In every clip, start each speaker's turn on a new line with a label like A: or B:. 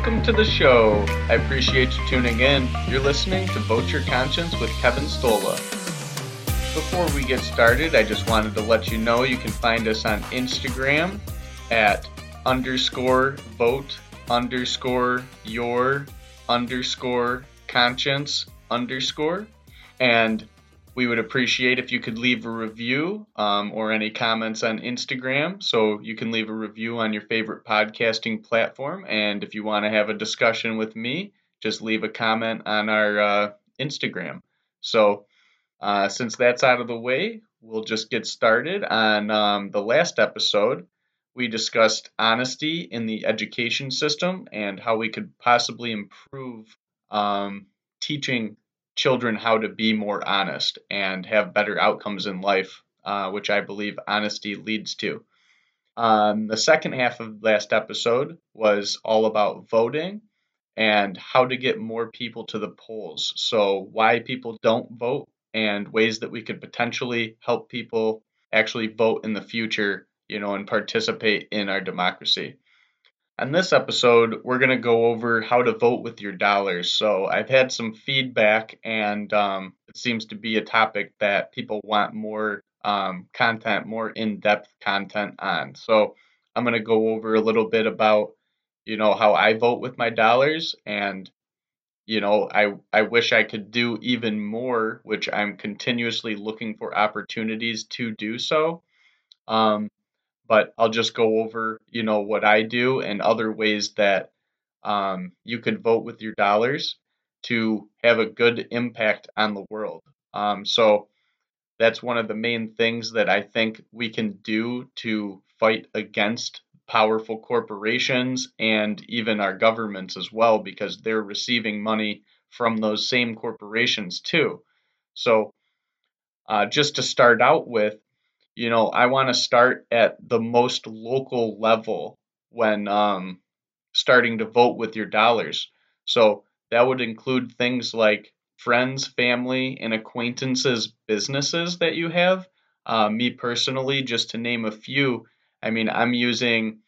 A: welcome to the show. I appreciate you tuning in. You're listening to Vote Your Conscience with Kevin Stolla. Before we get started, I just wanted to let you know you can find us on Instagram at underscore vote underscore your underscore conscience underscore. And we would appreciate if you could leave a review um, or any comments on Instagram. So you can leave a review on your favorite podcasting platform. And if you want to have a discussion with me, just leave a comment on our uh, Instagram. So uh, since that's out of the way, we'll just get started. On um, the last episode, we discussed honesty in the education system and how we could possibly improve um, teaching children how to be more honest and have better outcomes in life, uh, which I believe honesty leads to. Um, the second half of last episode was all about voting and how to get more people to the polls. So, why people don't vote and ways that we could potentially help people actually vote in the future, you know, and participate in our democracy. On this episode, we're going to go over how to vote with your dollars. So, I've had some feedback, and um, it seems to be a topic that people want more um, content, more in depth content on. So, I'm going to go over a little bit about, you know, how I vote with my dollars. And, you know, I, I wish I could do even more, which I'm continuously looking for opportunities to do so. Um, but I'll just go over, you know, what I do and other ways that um, you could vote with your dollars to have a good impact on the world. Um, so that's one of the main things that I think we can do to fight against powerful corporations and even our governments as well, because they're receiving money from those same corporations too. So, uh, just to start out with, you know, I want to start at the most local level when um, starting to vote with your dollars. So that would include things like friends, family, and acquaintances, businesses that you have. Uh, me personally, just to name a few, I mean, I'm using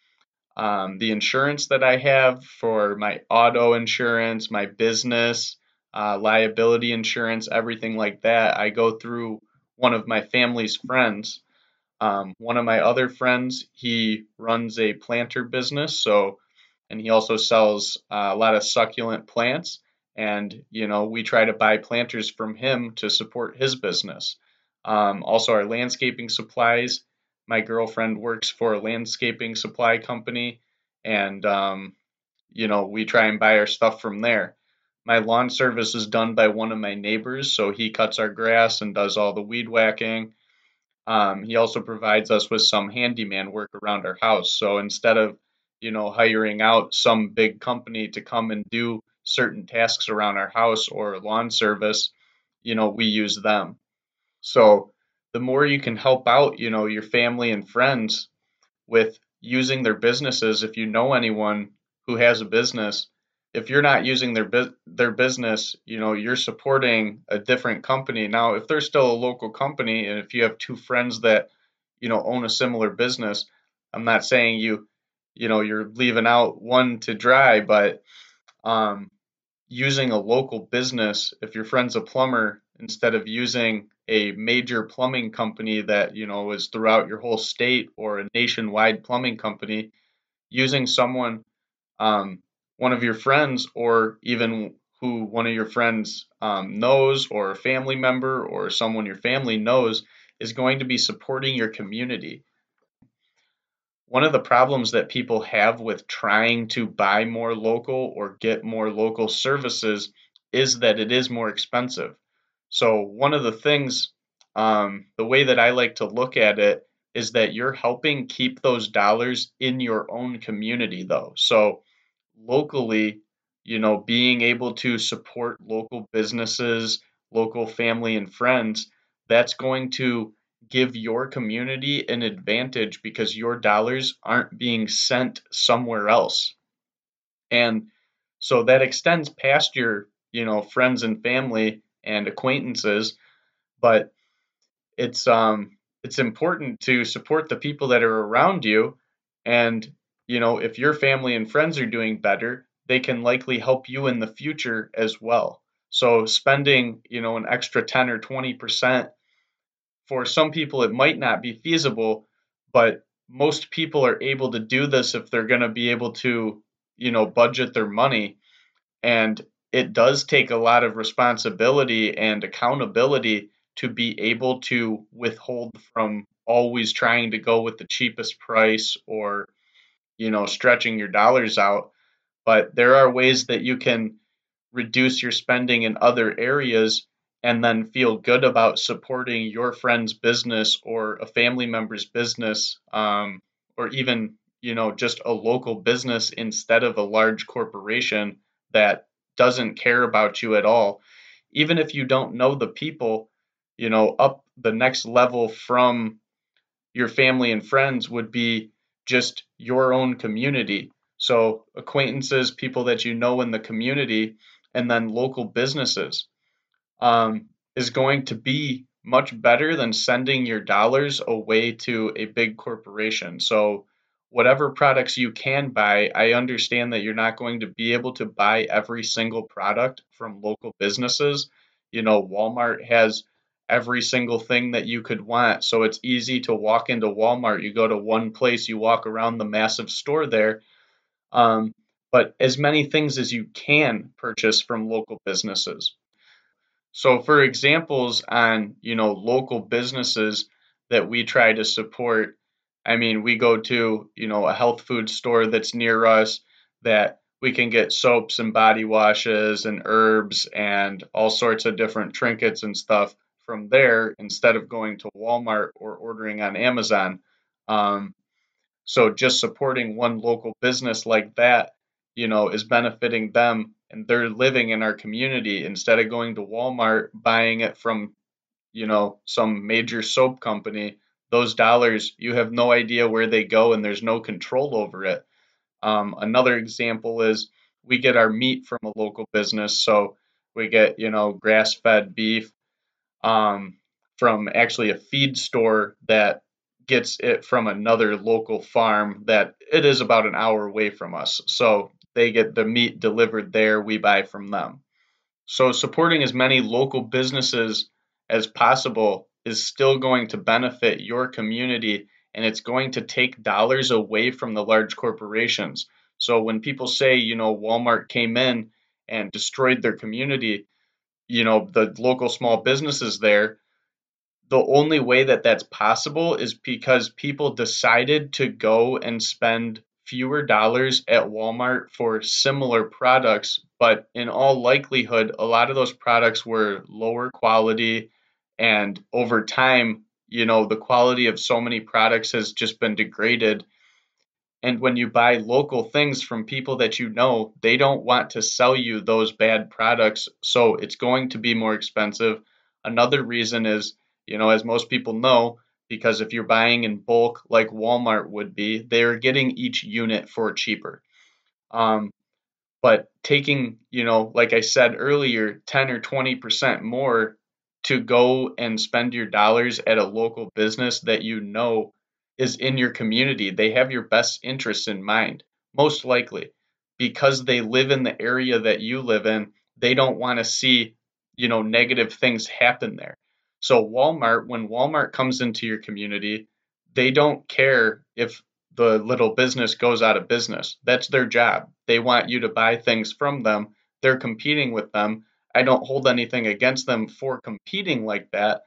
A: um, the insurance that I have for my auto insurance, my business, uh, liability insurance, everything like that. I go through one of my family's friends. Um, one of my other friends, he runs a planter business, so and he also sells uh, a lot of succulent plants. And you know, we try to buy planters from him to support his business. Um, also, our landscaping supplies. My girlfriend works for a landscaping supply company, and um, you know, we try and buy our stuff from there. My lawn service is done by one of my neighbors, so he cuts our grass and does all the weed whacking. Um, he also provides us with some handyman work around our house. So instead of, you know, hiring out some big company to come and do certain tasks around our house or lawn service, you know, we use them. So the more you can help out, you know, your family and friends with using their businesses, if you know anyone who has a business, if you're not using their bu- their business, you know, you're supporting a different company. Now, if they're still a local company and if you have two friends that, you know, own a similar business, I'm not saying you, you know, you're leaving out one to dry, but um, using a local business, if your friend's a plumber, instead of using a major plumbing company that, you know, is throughout your whole state or a nationwide plumbing company, using someone um, one of your friends or even who one of your friends um, knows or a family member or someone your family knows is going to be supporting your community. One of the problems that people have with trying to buy more local or get more local services is that it is more expensive. So, one of the things, um, the way that I like to look at it is that you're helping keep those dollars in your own community, though. So, locally, you know, being able to support local businesses, local family and friends, that's going to give your community an advantage because your dollars aren't being sent somewhere else. And so that extends past your, you know, friends and family and acquaintances, but it's um it's important to support the people that are around you and you know, if your family and friends are doing better, they can likely help you in the future as well. So spending, you know, an extra 10 or 20% for some people it might not be feasible, but most people are able to do this if they're going to be able to, you know, budget their money. And it does take a lot of responsibility and accountability to be able to withhold from always trying to go with the cheapest price or you know stretching your dollars out but there are ways that you can reduce your spending in other areas and then feel good about supporting your friend's business or a family member's business um, or even you know just a local business instead of a large corporation that doesn't care about you at all. Even if you don't know the people you know up the next level from your family and friends would be just your own community. So, acquaintances, people that you know in the community, and then local businesses um, is going to be much better than sending your dollars away to a big corporation. So, whatever products you can buy, I understand that you're not going to be able to buy every single product from local businesses. You know, Walmart has every single thing that you could want. So it's easy to walk into Walmart. You go to one place, you walk around the massive store there. Um, but as many things as you can purchase from local businesses. So for examples on, you know, local businesses that we try to support, I mean, we go to, you know, a health food store that's near us that we can get soaps and body washes and herbs and all sorts of different trinkets and stuff from there instead of going to Walmart or ordering on Amazon. Um, so just supporting one local business like that, you know, is benefiting them and they're living in our community instead of going to Walmart buying it from, you know, some major soap company. Those dollars, you have no idea where they go and there's no control over it. Um, another example is we get our meat from a local business. So we get, you know, grass fed beef um, from actually a feed store that gets it from another local farm that it is about an hour away from us. So they get the meat delivered there, we buy from them. So supporting as many local businesses as possible is still going to benefit your community and it's going to take dollars away from the large corporations. So when people say, you know, Walmart came in and destroyed their community, you know the local small businesses there the only way that that's possible is because people decided to go and spend fewer dollars at Walmart for similar products but in all likelihood a lot of those products were lower quality. And over time you know the quality of so many products has just been degraded and when you buy local things from people that you know, they don't want to sell you those bad products. So it's going to be more expensive. Another reason is, you know, as most people know, because if you're buying in bulk like Walmart would be, they're getting each unit for cheaper. Um, but taking, you know, like I said earlier, 10 or 20% more to go and spend your dollars at a local business that you know is in your community. They have your best interests in mind, most likely, because they live in the area that you live in. They don't want to see, you know, negative things happen there. So Walmart, when Walmart comes into your community, they don't care if the little business goes out of business. That's their job. They want you to buy things from them. They're competing with them. I don't hold anything against them for competing like that.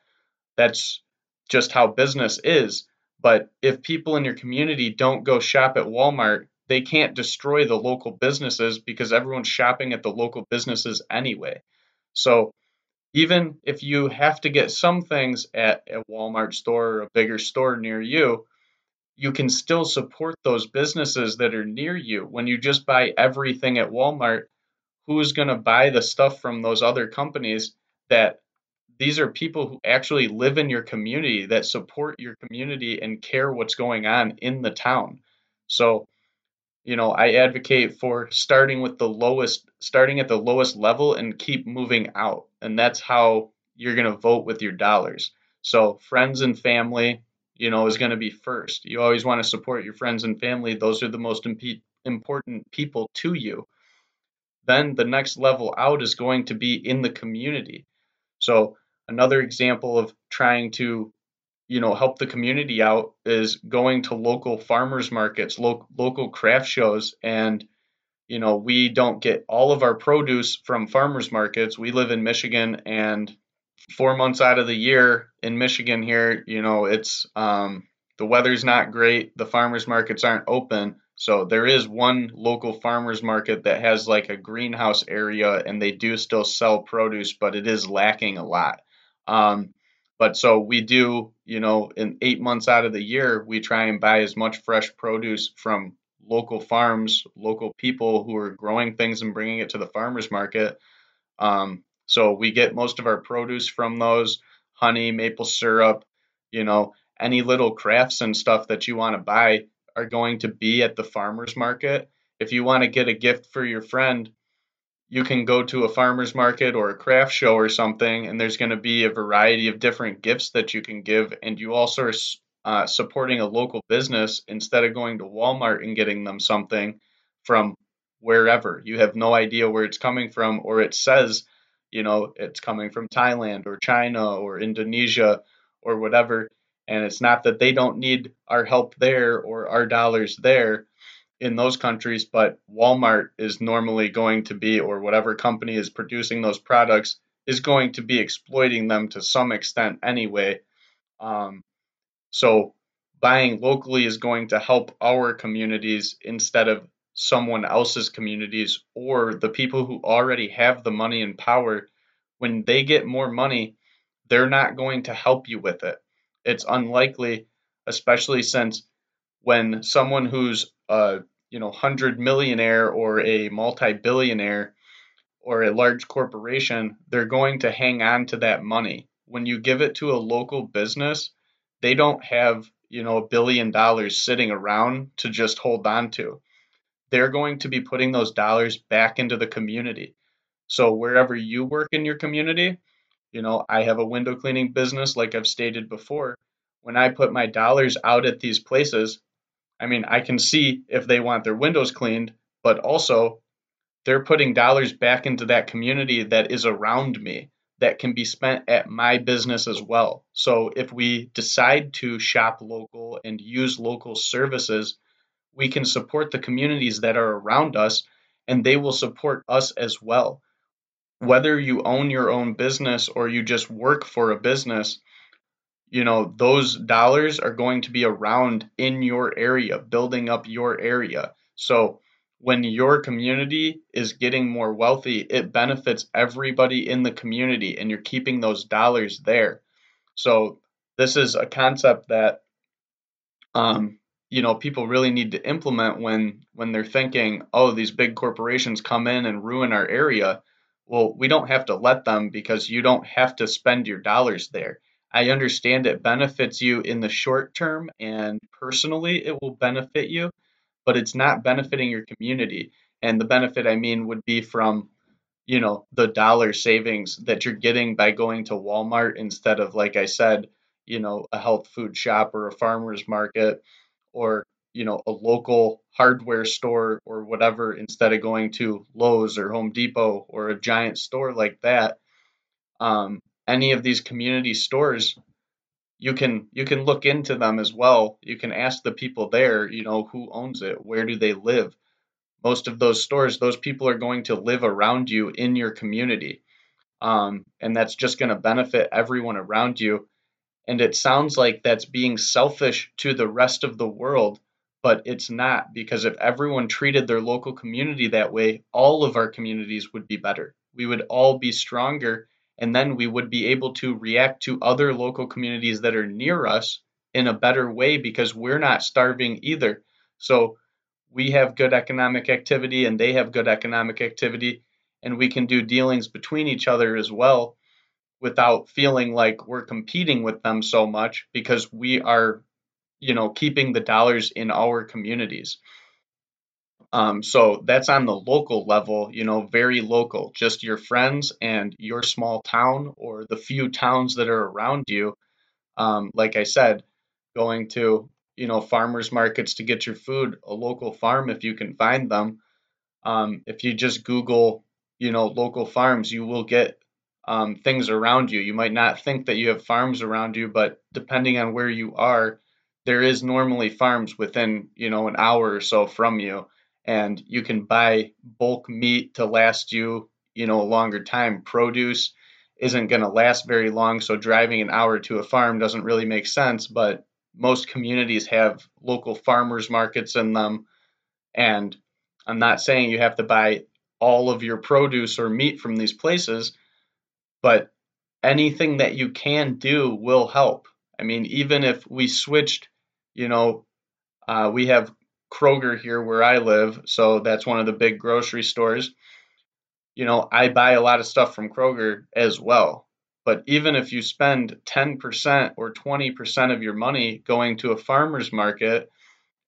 A: That's just how business is. But if people in your community don't go shop at Walmart, they can't destroy the local businesses because everyone's shopping at the local businesses anyway. So even if you have to get some things at a Walmart store or a bigger store near you, you can still support those businesses that are near you. When you just buy everything at Walmart, who's going to buy the stuff from those other companies that these are people who actually live in your community that support your community and care what's going on in the town. So, you know, I advocate for starting with the lowest, starting at the lowest level and keep moving out. And that's how you're going to vote with your dollars. So, friends and family, you know, is going to be first. You always want to support your friends and family. Those are the most imp- important people to you. then the next level out is going to be in the community. So another example of trying to you know help the community out is going to local farmers markets, lo- local craft shows and you know, we don't get all of our produce from farmers markets. We live in Michigan and 4 months out of the year in Michigan here, you know, it's um the weather's not great, the farmers markets aren't open. So there is one local farmers market that has like a greenhouse area and they do still sell produce, but it is lacking a lot. Um, but so we do, you know, in eight months out of the year, we try and buy as much fresh produce from local farms, local people who are growing things and bringing it to the farmers market. Um, so we get most of our produce from those honey, maple syrup, you know, any little crafts and stuff that you want to buy are going to be at the farmers market. If you want to get a gift for your friend, you can go to a farmers market or a craft show or something, and there's going to be a variety of different gifts that you can give. And you also are uh, supporting a local business instead of going to Walmart and getting them something from wherever. You have no idea where it's coming from, or it says, you know, it's coming from Thailand or China or Indonesia or whatever. And it's not that they don't need our help there or our dollars there in those countries, but Walmart is normally going to be, or whatever company is producing those products, is going to be exploiting them to some extent anyway. Um, so buying locally is going to help our communities instead of someone else's communities or the people who already have the money and power. When they get more money, they're not going to help you with it. It's unlikely, especially since when someone who's a you know hundred millionaire or a multi-billionaire or a large corporation, they're going to hang on to that money. When you give it to a local business, they don't have you know a billion dollars sitting around to just hold on to. They're going to be putting those dollars back into the community. So wherever you work in your community you know i have a window cleaning business like i've stated before. When i put my dollars out at these places i mean i can see if they want their windows cleaned but also they're putting dollars back into that community that is around me that can be spent at my business as well. So if we decide to shop local and use local services, we can support the communities that are around us and they will support us as well. Whether you own your own business or you just work for a business, you know, those dollars are going to be around in your area, building up your area. So when your community is getting more wealthy, it benefits everybody in the community and you're keeping those dollars there. So this is a concept that um, you know people really need to implement when when they're thinking, oh, these big corporations come in and ruin our area. Well, we don't have to let them because you don't have to spend your dollars there. I understand it benefits you in the short term and personally it will benefit you, but it's not benefiting your community. And the benefit I mean would be from, you know, the dollar savings that you're getting by going to Walmart instead of, like I said, you know, a health food shop or a farmer's market or, you know, a local hardware store or whatever instead of going to Lowe's or Home Depot or a giant store like that. Um, any of these community stores you can you can look into them as well. You can ask the people there, you know, who owns it, where do they live. Most of those stores, those people are going to live around you in your community, um, and that's just going to benefit everyone around you. And it sounds like that's being selfish to the rest of the world, but it's not because if everyone treated their local community that way, all of our communities would be better. We would all be stronger and then we would be able to react to other local communities that are near us in a better way because we're not starving either. So we have good economic activity and they have good economic activity, and we can do dealings between each other as well without feeling like we're competing with them so much because we are, you know, keeping the dollars in our communities. Um, so that's on the local level, you know, very local, just your friends and your small town or the few towns that are around you. Um, like I said, going to, you know, farmers markets to get your food, a local farm if you can find them. Um, if you just Google, you know, local farms, you will get um, things around you. You might not think that you have farms around you, but depending on where you are, there is normally farms within, you know, an hour or so from you, and you can buy bulk meat to last you, you know, a longer time. Produce isn't going to last very long, so driving an hour to a farm doesn't really make sense, but most communities have local farmers markets in them and I'm not saying you have to buy all of your produce or meat from these places, but anything that you can do will help. I mean, even if we switched, you know, uh, we have Kroger here where I live, so that's one of the big grocery stores. You know, I buy a lot of stuff from Kroger as well. But even if you spend 10% or 20% of your money going to a farmer's market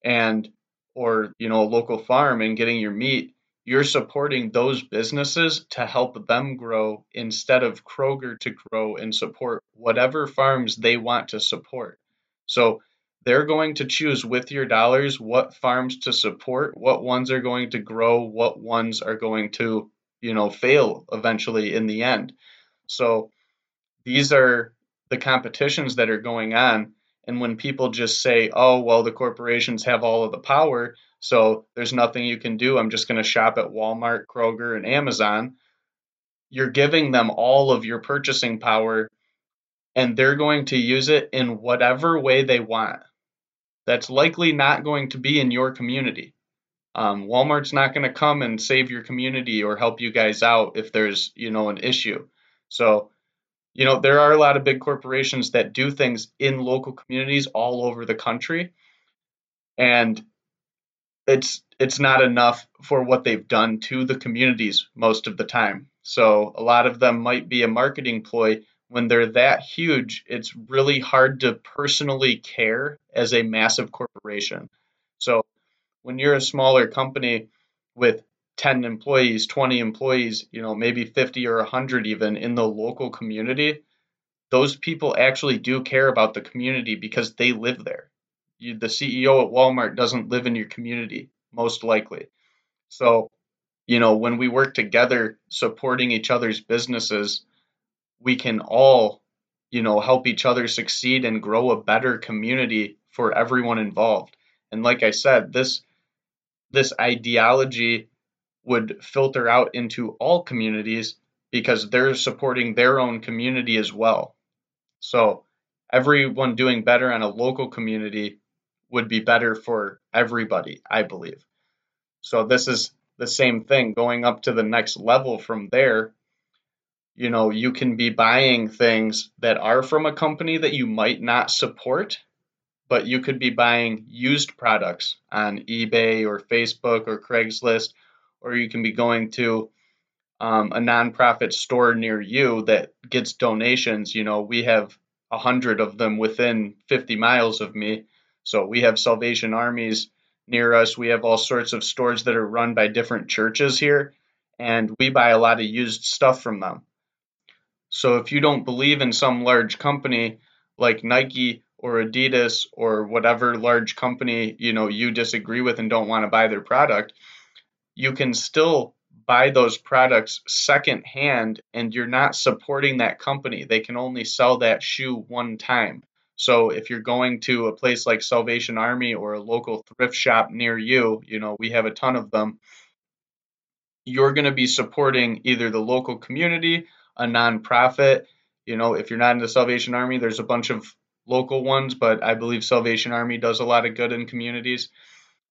A: and or you know a local farm and getting your meat you're supporting those businesses to help them grow instead of Kroger to grow and support whatever farms they want to support. So they're going to choose with your dollars what farms to support, what ones are going to grow, what ones are going to, you know, fail eventually in the end. So these are the competitions that are going on and when people just say, oh, well, the corporations have all of the power, so there's nothing you can do, I'm just going to shop at Walmart, Kroger, and Amazon, you're giving them all of your purchasing power and they're going to use it in whatever way they want. That's likely not going to be in your community. Um, Walmart's not going to come and save your community or help you guys out if there's, you know, an issue. So you know, there are a lot of big corporations that do things in local communities all over the country. And it's it's not enough for what they've done to the communities most of the time. So a lot of them might be a marketing ploy when they're that huge, it's really hard to personally care as a massive corporation. So when you're a smaller company with 10 employees, 20 employees, you know, maybe 50 or 100 even in the local community, those people actually do care about the community because they live there. You, the CEO at Walmart doesn't live in your community, most likely. So, you know, when we work together supporting each other's businesses, we can all, you know, help each other succeed and grow a better community for everyone involved. And like I said, this this ideology would filter out into all communities because they're supporting their own community as well. So everyone doing better on a local community would be better for everybody, I believe. So this is the same thing going up to the next level from there. You know, you can be buying things that are from a company that you might not support, but you could be buying used products on eBay or Facebook or Craigslist or you can be going to um, a nonprofit store near you that gets donations. You know, we have a hundred of them within 50 miles of me. So we have Salvation Armies near us. We have all sorts of stores that are run by different churches here, and we buy a lot of used stuff from them. So if you don't believe in some large company like Nike or Adidas or whatever large company, you know, you disagree with and don't want to buy their product, you can still buy those products secondhand and you're not supporting that company. They can only sell that shoe one time. So if you're going to a place like Salvation Army or a local thrift shop near you, you know, we have a ton of them. You're going to be supporting either the local community, a nonprofit. You know, if you're not in the Salvation Army, there's a bunch of local ones, but I believe Salvation Army does a lot of good in communities.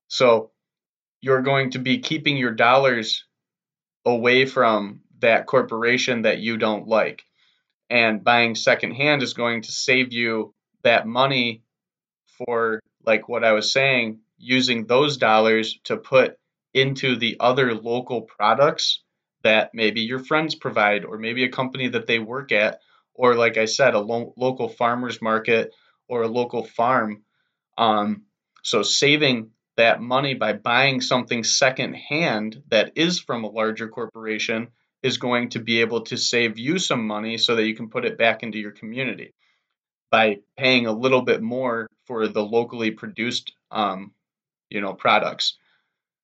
A: So you're going to be keeping your dollars away from that corporation that you don't like. And buying secondhand is going to save you that money for, like what I was saying, using those dollars to put into the other local products that maybe your friends provide, or maybe a company that they work at, or like I said, a lo- local farmer's market or a local farm. Um, so saving that money by buying something secondhand that is from a larger corporation is going to be able to save you some money so that you can put it back into your community by paying a little bit more for the locally produced um, you know products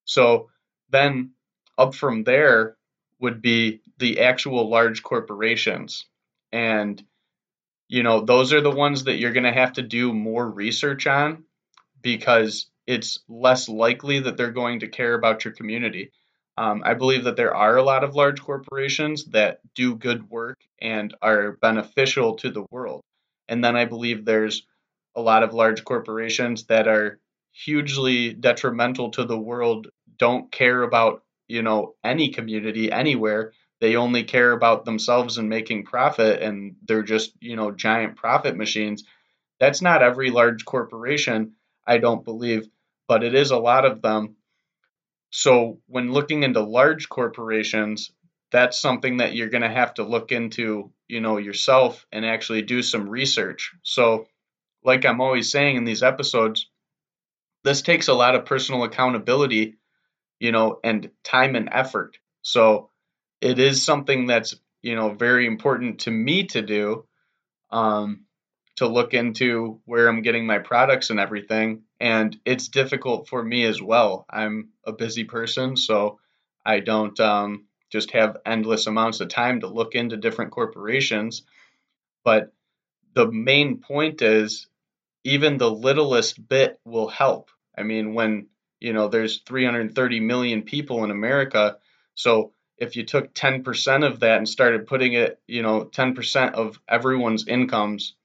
A: so then up from there would be the actual large corporations. And, you know, those are the ones that you're going to have to do more research on because it's less likely that they're going to care about your community. Um, I believe that there are a lot of large corporations that do good work and are beneficial to the world. And then I believe there's a lot of large corporations that are hugely detrimental to the world, don't care about, you know, any community anywhere. They only care about themselves and making profit and they're just, you know, giant profit machines. That's not every large corporation, I don't believe, but it is a lot of them. So when looking into large corporations, that's something that you're going to have to look into, you know, yourself and actually do some research. So like I'm always saying in these episodes, this takes a lot of personal accountability, you know, and time and effort. So it is something that's, you know, very important to me to do, um, to look into where I'm getting my products and everything. And it's difficult for me as well. I'm a busy person, so I don't um, just have endless amounts of time to look into different corporations. But the main point is even the littlest bit will help. I mean, when you know there's 330 million people in America, so if you took 10% of that and started putting it, you know, 10% of everyone's incomes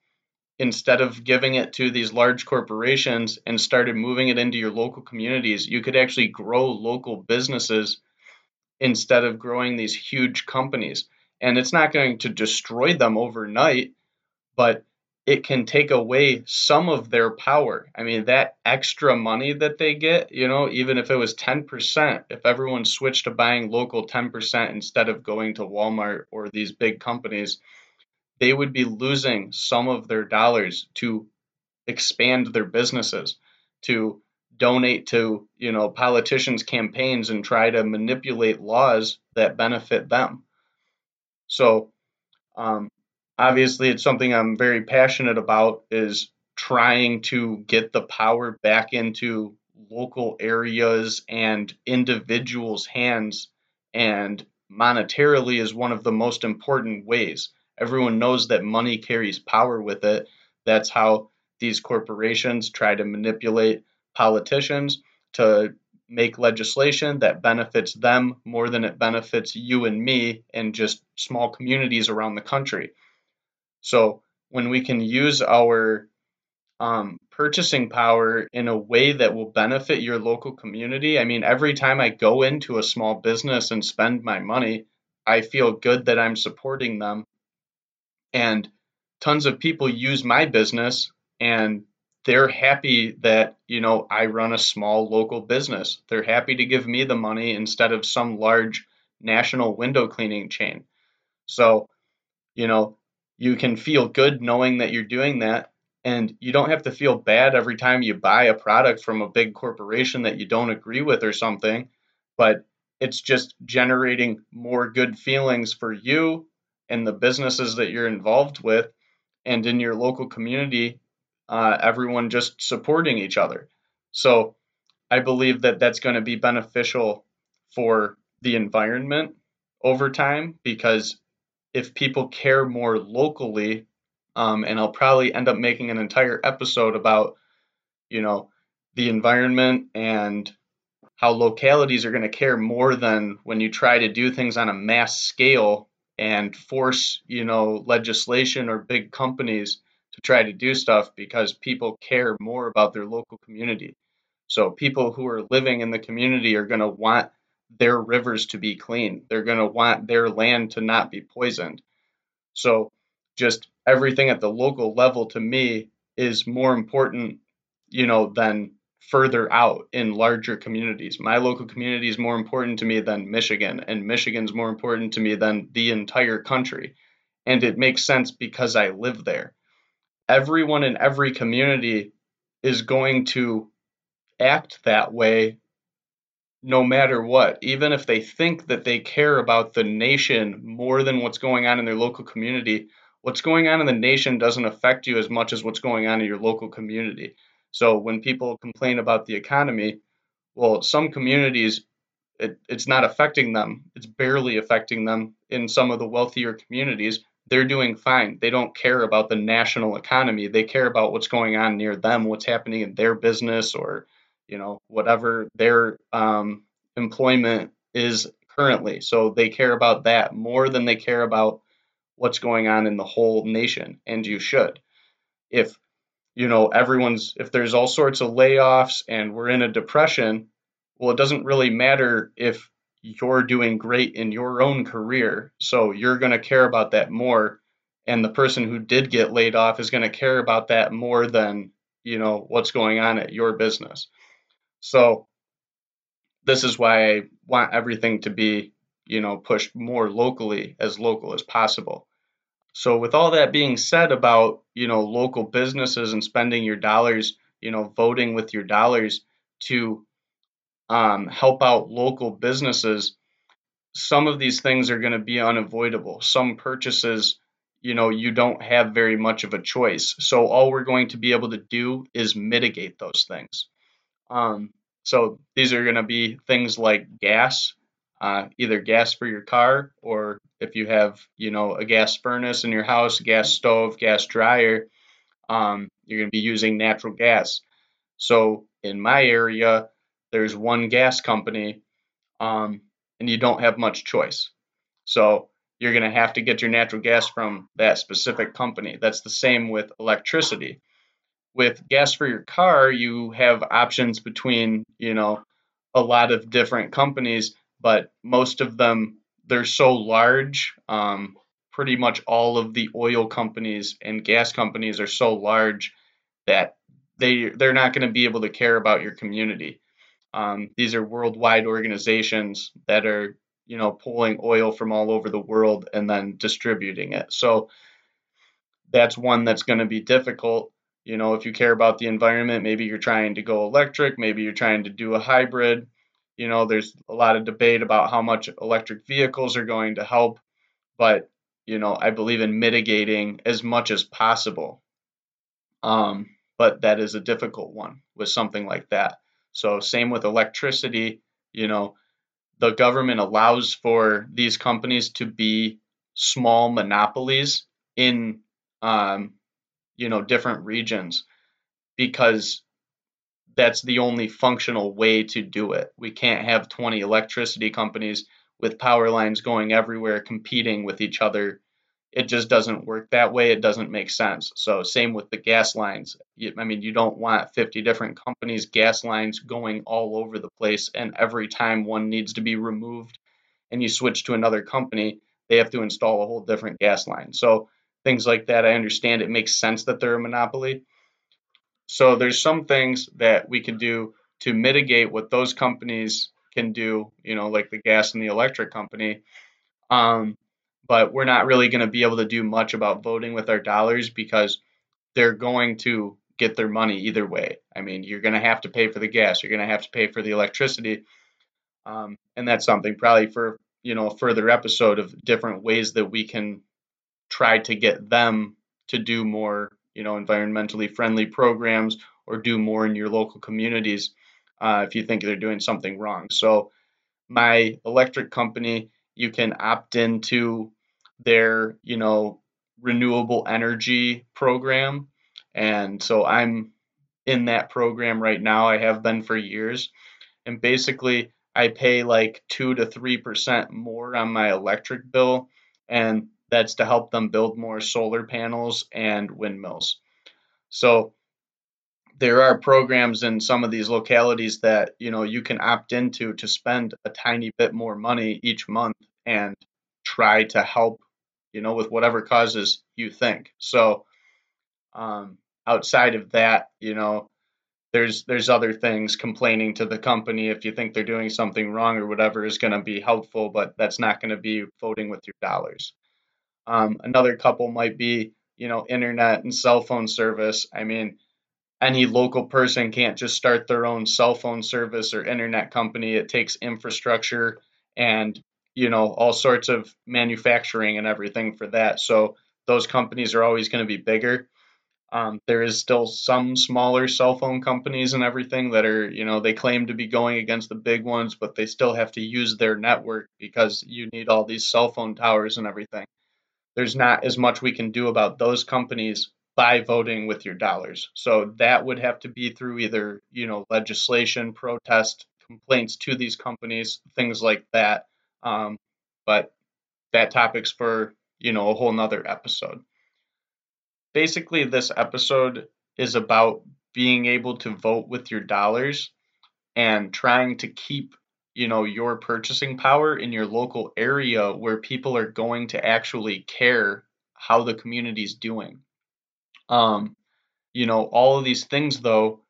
A: instead of giving it to these large corporations and started moving it into your local communities, you could actually grow local businesses instead of growing these huge companies. And it's not going to destroy them overnight, but it can take away some of their power. I mean, that extra money that they get, you know, even if it was 10%, if everyone switched to buying local 10% instead of going to Walmart or these big companies, they would be losing some of their dollars to expand their businesses, to donate to, you know, politicians' campaigns and try to manipulate laws that benefit them. So, um, obviously it's something I'm very passionate about is trying to get the power back into local areas and individuals' hands and monetarily is one of the most important ways. Everyone knows that money carries power with it. That's how these corporations try to manipulate politicians to make legislation that benefits them more than it benefits you and me and just small communities around the country. So when we can use our um, purchasing power in a way that will benefit your local community, I mean, every time I go into a small business and spend my money, I feel good that I'm supporting them. And tons of people use my business and they're happy that, you know, I run a small local business. They're happy to give me the money instead of some large national window cleaning chain. So, you know, you can feel good knowing that you're doing that and you don't have to feel bad every time you buy a product from a big corporation that you don't agree with or something but it's just generating more good feelings for you and the businesses that you're involved with and in your local community uh, everyone just supporting each other. So i believe that that's going to be beneficial for the environment over time because if people care more locally, um, and I'll probably end up making an entire episode about, you know, the environment and how localities are going to care more than when you try to do things on a mass scale and force, you know, legislation or big companies to try to do stuff because people care more about their local community. So people who are living in the community are going to want their rivers to be clean. They're going to want their land to not be poisoned. So, just everything at the local level to me is more important, you know, than further out in larger communities. My local community is more important to me than Michigan, and Michigan's more important to me than the entire country. And it makes sense because I live there. Everyone in every community is going to act that way no matter what, even if they think that they care about the nation more than what's going on in their local community, what's going on in the nation doesn't affect you as much as what's going on in your local community. So when people complain about the economy, well, some communities it, it's not affecting them. It's barely affecting them in some of the wealthier communities. They're doing fine. They don't care about the national economy. They care about what's going on near them, what's happening in their business, or you know whatever their um, employment is currently. So they care about that more than they care about what's going on in the whole nation. And you should. If you know everyone's if there's all sorts of layoffs and we're in a depression well, it doesn't really matter if you're doing great in your own career. So you're going to care about that more. And the person who did get laid off is going to care about that more than, you know, what's going on at your business. So this is why I want everything to be, you know, pushed more locally as local as possible. So with all that being said about, you know, local businesses and spending your dollars, you know, voting with your dollars to um, help out local businesses, some of these things are going to be unavoidable. Some purchases, you know, you don't have very much of a choice. So all we're going to be able to do is mitigate those things. Um, so these are going to be things like gas, uh, either gas for your car or if you have, you know, a gas furnace in your house, gas stove, gas dryer, um, you're going to be using natural gas. So in my area, there's one gas company, um, and you don't have much choice. So you're going to have to get your natural gas from that specific company. That's the same with electricity. With gas for your car, you have options between, you know, a lot of different companies, but most of them they're so large. Um, pretty much all of the oil companies and gas companies are so large that they they're not going to be able to care about your community. Um, these are worldwide organizations that are, you know, pulling oil from all over the world and then distributing it. So that's one that's going to be difficult. You know, if you care about the environment, maybe you're trying to go electric, maybe you're trying to do a hybrid. You know, there's a lot of debate about how much electric vehicles are going to help, but you know, I believe in mitigating as much as possible. Um, but that is a difficult one with something like that. So same with electricity, you know, the government allows for these companies to be small monopolies in um, you know different regions because that's the only functional way to do it. We can't have 20 electricity companies with power lines going everywhere competing with each other it just doesn't work that way. It doesn't make sense. So same with the gas lines. I mean, you don't want 50 different companies' gas lines going all over the place, and every time one needs to be removed, and you switch to another company, they have to install a whole different gas line. So things like that, I understand it makes sense that they're a monopoly. So there's some things that we can do to mitigate what those companies can do, you know, like the gas and the electric company. Um, but we're not really going to be able to do much about voting with our dollars because they're going to get their money either way. I mean, you're going to have to pay for the gas, you're going to have to pay for the electricity, um, and that's something probably for you know a further episode of different ways that we can try to get them to do more you know environmentally friendly programs or do more in your local communities uh, if you think they're doing something wrong. So my electric company, you can opt into their you know renewable energy program. And so i'm in that program right now. I have been for years. And basically i pay like 2 to 3% more on my electric bill. And that's to help them build more solar panels and windmills so there are programs in some of these localities that you know you can opt into to spend a tiny bit more money each month and try to help you know, with whatever causes you think. So, um, outside of that, you know, there's there's other things complaining to the company if you think they're doing something wrong or whatever is going to be helpful, but that's not going to be voting with your dollars. Um, another couple might be, you know, internet and cell phone service. I mean, any local person can't just start their own cell phone service or internet company. It takes infrastructure and you know all sorts of manufacturing and everything for that so those companies are always going to be bigger Um, there is still some smaller cell phone companies and everything that are, you know, they claim to be going against the big ones, but they still have to use their network because you need all these cell phone towers and everything. There's not as much we can do about those companies by voting with your dollars. So that would have to be through either, you know, legislation, protest, complaints to these companies, things like that. Um, but that topic's for, you know, a whole nother episode basically this episode is about being able to vote with your dollars and trying to keep you know your purchasing power in your local area where people are going to actually care how the community's doing um you know all of these things though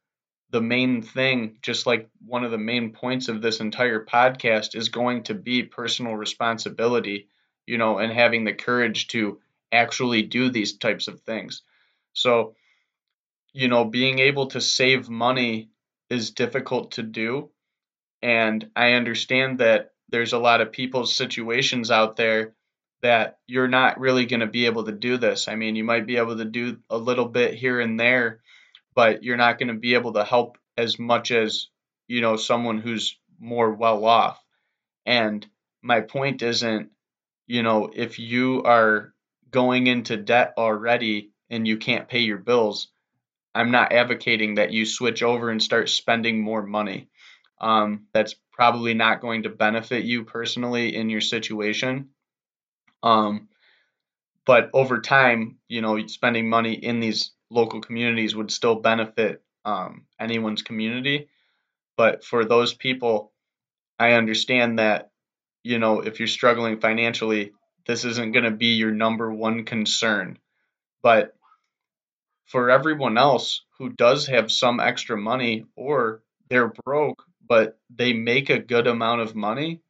A: the main thing just like one of the main points of this entire podcast is going to be personal responsibility you know and having the courage to actually do these types of things. So, you know, being able to save money is difficult to do. And I understand that there's a lot of people's situations out there that you're not really going to be able to do this. I mean, you might be able to do a little bit here and there, but you're not going to be able to help as much as, you know, someone who's more well off. And my point isn't, you know, if you are going into debt already and you can't pay your bills, I'm not advocating that you switch over and start spending more money. Um, that's probably not going to benefit you personally in your situation. Um, but over time, you know, spending money in these local communities would still benefit um, anyone's community. But for those people, I understand that, you know, if you're struggling financially, this isn't going to be your number one concern. But for everyone else who does have some extra money or they're broke, but they make a good amount of money,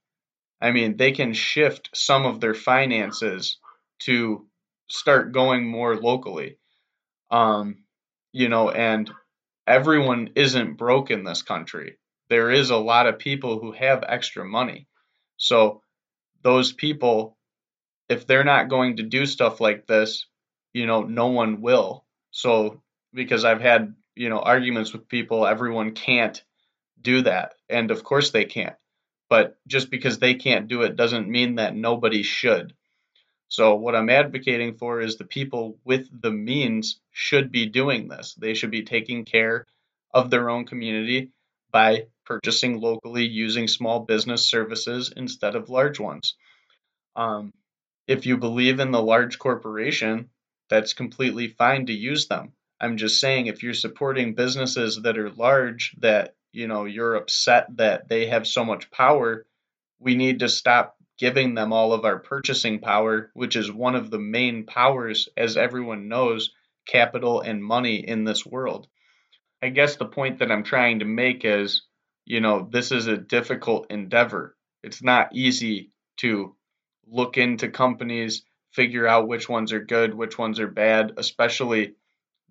A: I mean, they can shift some of their finances to start going more locally. Um, you know, and everyone isn't broke in this country. There is a lot of people who have extra money. So those people if they're not going to do stuff like this, you know, no one will. So because I've had, you know, arguments with people, everyone can't do that. And of course they can't. But just because they can't do it doesn't mean that nobody should. So what I'm advocating for is the people with the means should be doing this. They should be taking care of their own community by purchasing locally using small business services instead of large ones. Um, if you believe in the large corporation, that's completely fine to use them. I'm just saying if you're supporting businesses that are large that, you know, you're upset that they have so much power, we need to stop giving them all of our purchasing power, which is one of the main powers as everyone knows, capital and money in this world. I guess the point that I'm trying to make is, you know, this is a difficult endeavor. It's not easy to look into companies, figure out which ones are good, which ones are bad, especially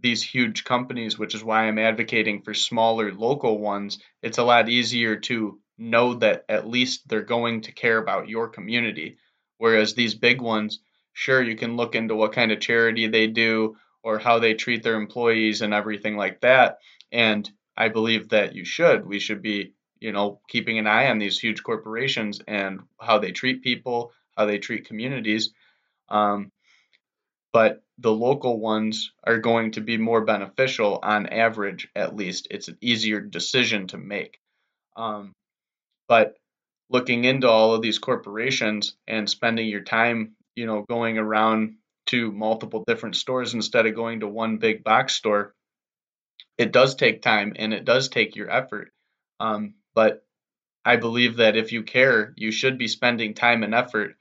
A: these huge companies, which is why I'm advocating for smaller local ones. It's a lot easier to know that at least they're going to care about your community. Whereas these big ones, sure, you can look into what kind of charity they do or how they treat their employees and everything like that. And I believe that you should. We should be, you know, keeping an eye on these huge corporations and how they treat people, how they treat communities. Um, but the local ones are going to be more beneficial on average, at least. It's an easier decision to make. Um, but looking into all of these corporations and spending your time, you know, going around to multiple different stores instead of going to one big box store, it does take time and it does take your effort. Um, but I believe that if you care, you should be spending time and effort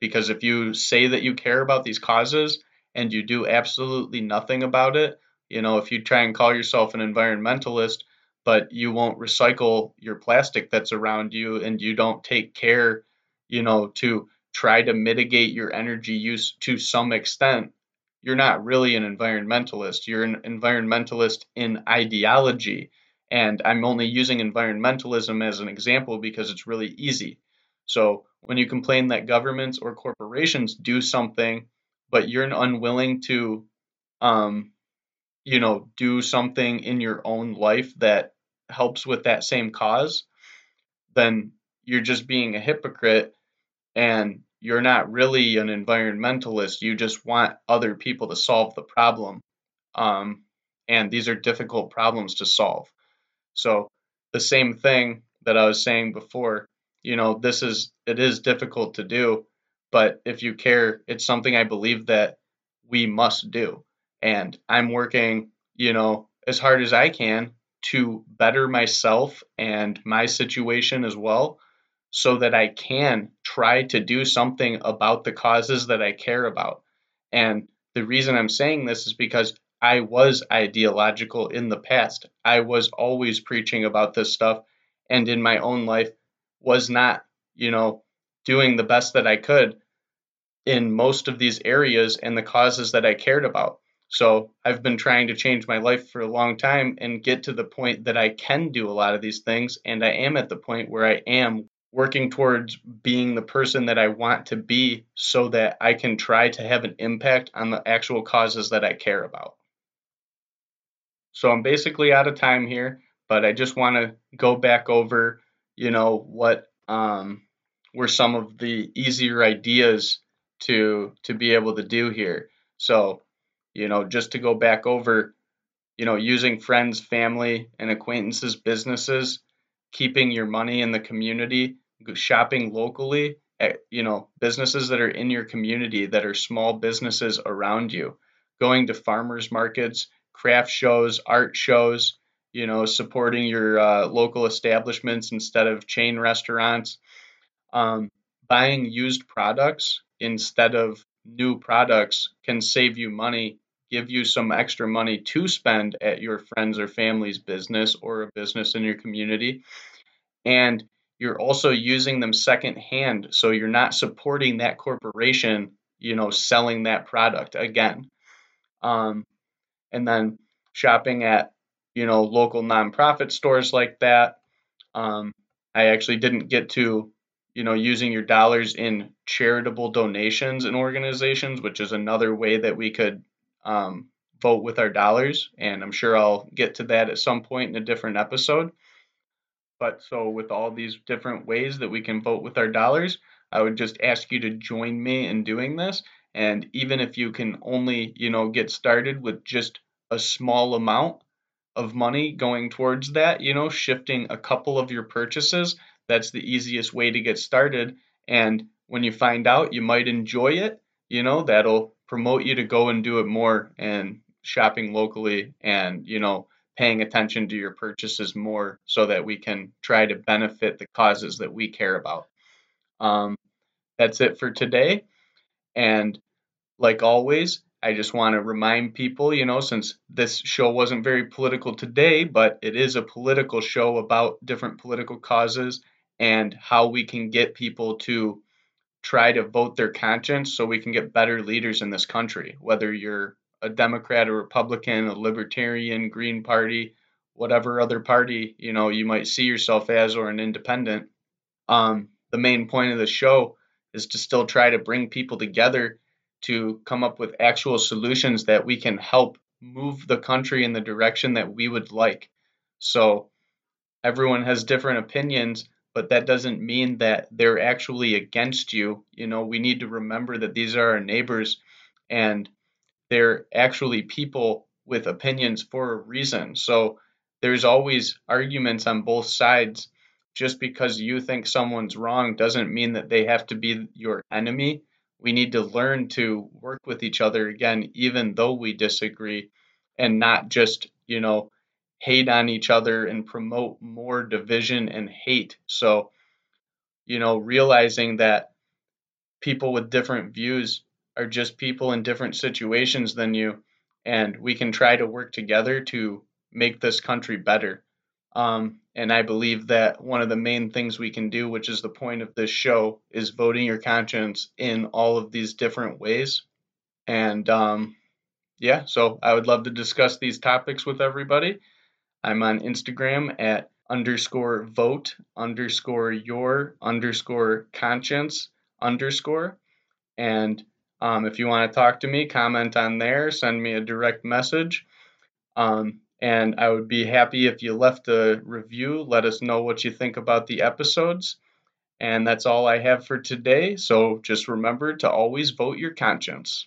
A: because if you say that you care about these causes and you do absolutely nothing about it, you know, if you try and call yourself an environmentalist, but you won't recycle your plastic that's around you and you don't take care, you know, to try to mitigate your energy use to some extent, you're not really an environmentalist. You're an environmentalist in ideology. And I'm only using environmentalism as an example because it's really easy. So when you complain that governments or corporations do something, but you're unwilling to um, you know, do something in your own life that helps with that same cause, then you're just being a hypocrite and you're not really an environmentalist. You just want other people to solve the problem. Um, and these are difficult problems to solve. So, the same thing that I was saying before, you know, this is, it is difficult to do, but if you care, it's something I believe that we must do. And I'm working, you know, as hard as I can to better myself and my situation as well so that I can try to do something about the causes that I care about. And the reason I'm saying this is because I was ideological in the past. I was always preaching about this stuff and in my own life was not, you know, doing the best that I could in most of these areas and the causes that I cared about. So I've been trying to change my life for a long time and get to the point that I can do a lot of these things. And I am at the point where I am working towards being the person that I want to be so that I can try to have an impact on the actual causes that I care about. So I'm basically out of time here, but I just want to go back over, you know, what um, were some of the easier ideas to to be able to do here. So, you know, just to go back over, you know, using friends, family, and acquaintances, businesses, keeping your money in the community, shopping locally at, you know, businesses that are in your community that are small businesses around you, going to farmers markets, craft shows, art shows, you know, supporting your uh, local establishments instead of chain restaurants. Um, buying used products instead of new products can save you money, give you some extra money to spend at your friends or family's business or a business in your community. And you're also using them secondhand. So you're not supporting that corporation, you know, selling that product again. Um, and then shopping at, you know, local nonprofit stores like that. Um, I actually didn't get to you know, using your dollars in charitable donations and organizations, which is another way that we could um, vote with our dollars. And I'm sure I'll get to that at some point in a different episode. But so, with all these different ways that we can vote with our dollars, I would just ask you to join me in doing this. And even if you can only, you know, get started with just a small amount of money going towards that, you know, shifting a couple of your purchases, that's the easiest way to get started. And when you find out you might enjoy it, you know, that'll promote you to go and do it more and shopping locally and, you know, paying attention to your purchases more so that we can try to benefit the causes that we care about. Um, that's it for today. And like always, I just want to remind people, you know, since this show wasn't very political today, but it is a political show about different political causes and how we can get people to try to vote their conscience so we can get better leaders in this country, whether you're a Democrat, a Republican, a Libertarian, Green Party, whatever other party you know you might see yourself as, or an independent. Um, the main point of the show is to still try to bring people together to come up with actual solutions that we can help move the country in the direction that we would like. So everyone has different opinions, but that doesn't mean that they're actually against you. You know, we need to remember that these are our neighbors and they're actually people with opinions for a reason. So there's always arguments on both sides. Just because you think someone's wrong doesn't mean that they have to be your enemy. We need to learn to work with each other again, even though we disagree, and not just, you know, hate on each other and promote more division and hate. So, you know, realizing that people with different views are just people in different situations than you, and we can try to work together to make this country better. Um, and I believe that one of the main things we can do, which is the point of this show, is voting your conscience in all of these different ways. And um, yeah, so I would love to discuss these topics with everybody. I'm on Instagram at underscore vote underscore your underscore conscience underscore. And um, if you want to talk to me, comment on there, send me a direct message. Um, and I would be happy if you left a review. Let us know what you think about the episodes. And that's all I have for today. So just remember to always vote your conscience.